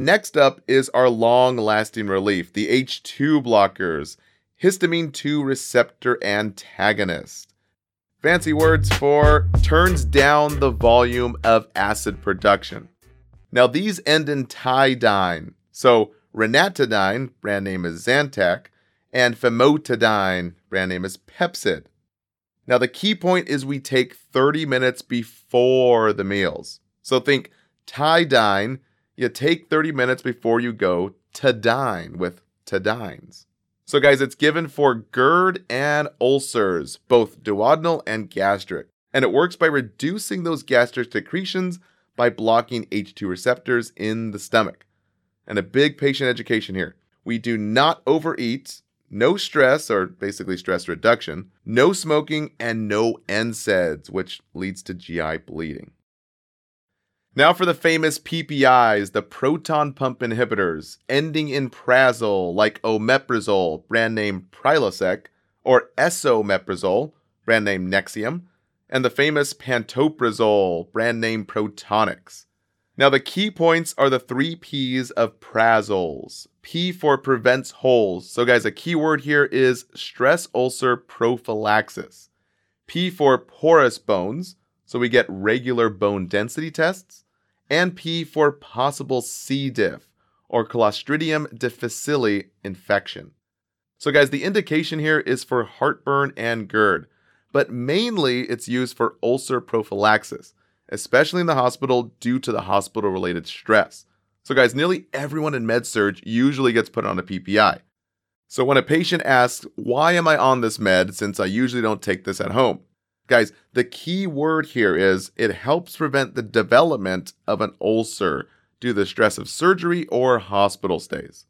Next up is our long lasting relief, the H2 blockers, histamine 2 receptor antagonist. Fancy words for turns down the volume of acid production. Now, these end in tidine. So, ranitidine, brand name is Zantac, and famotidine, brand name is Pepcid. Now, the key point is we take 30 minutes before the meals. So, think tidine, you take 30 minutes before you go to dine with to dines. So, guys, it's given for GERD and ulcers, both duodenal and gastric. And it works by reducing those gastric secretions by blocking H2 receptors in the stomach. And a big patient education here. We do not overeat, no stress, or basically stress reduction, no smoking, and no NSAIDs, which leads to GI bleeding. Now for the famous PPIs, the proton pump inhibitors, ending in prazole, like omeprazole, brand name Prilosec, or esomeprazole, brand name Nexium, and the famous pantoprazole, brand name Protonix. Now the key points are the three P's of prazoles. P for prevents holes. So guys, a key word here is stress ulcer prophylaxis. P for porous bones. So we get regular bone density tests and P for possible C. diff or Clostridium difficile infection. So, guys, the indication here is for heartburn and GERD, but mainly it's used for ulcer prophylaxis, especially in the hospital due to the hospital related stress. So, guys, nearly everyone in med surg usually gets put on a PPI. So, when a patient asks, Why am I on this med since I usually don't take this at home? Guys, the key word here is it helps prevent the development of an ulcer due to the stress of surgery or hospital stays.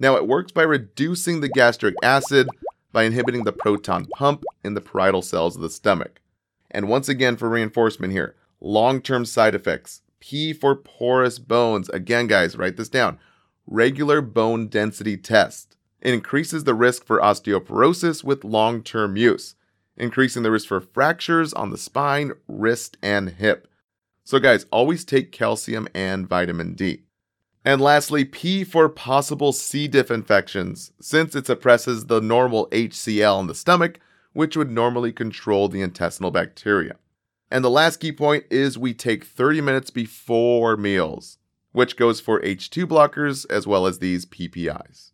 Now, it works by reducing the gastric acid by inhibiting the proton pump in the parietal cells of the stomach. And once again, for reinforcement here, long term side effects. P for porous bones. Again, guys, write this down. Regular bone density test. It increases the risk for osteoporosis with long term use increasing the risk for fractures on the spine, wrist, and hip. So, guys, always take calcium and vitamin D. And lastly, P for possible C. diff infections, since it suppresses the normal HCl in the stomach, which would normally control the intestinal bacteria. And the last key point is we take 30 minutes before meals, which goes for H2 blockers as well as these PPIs.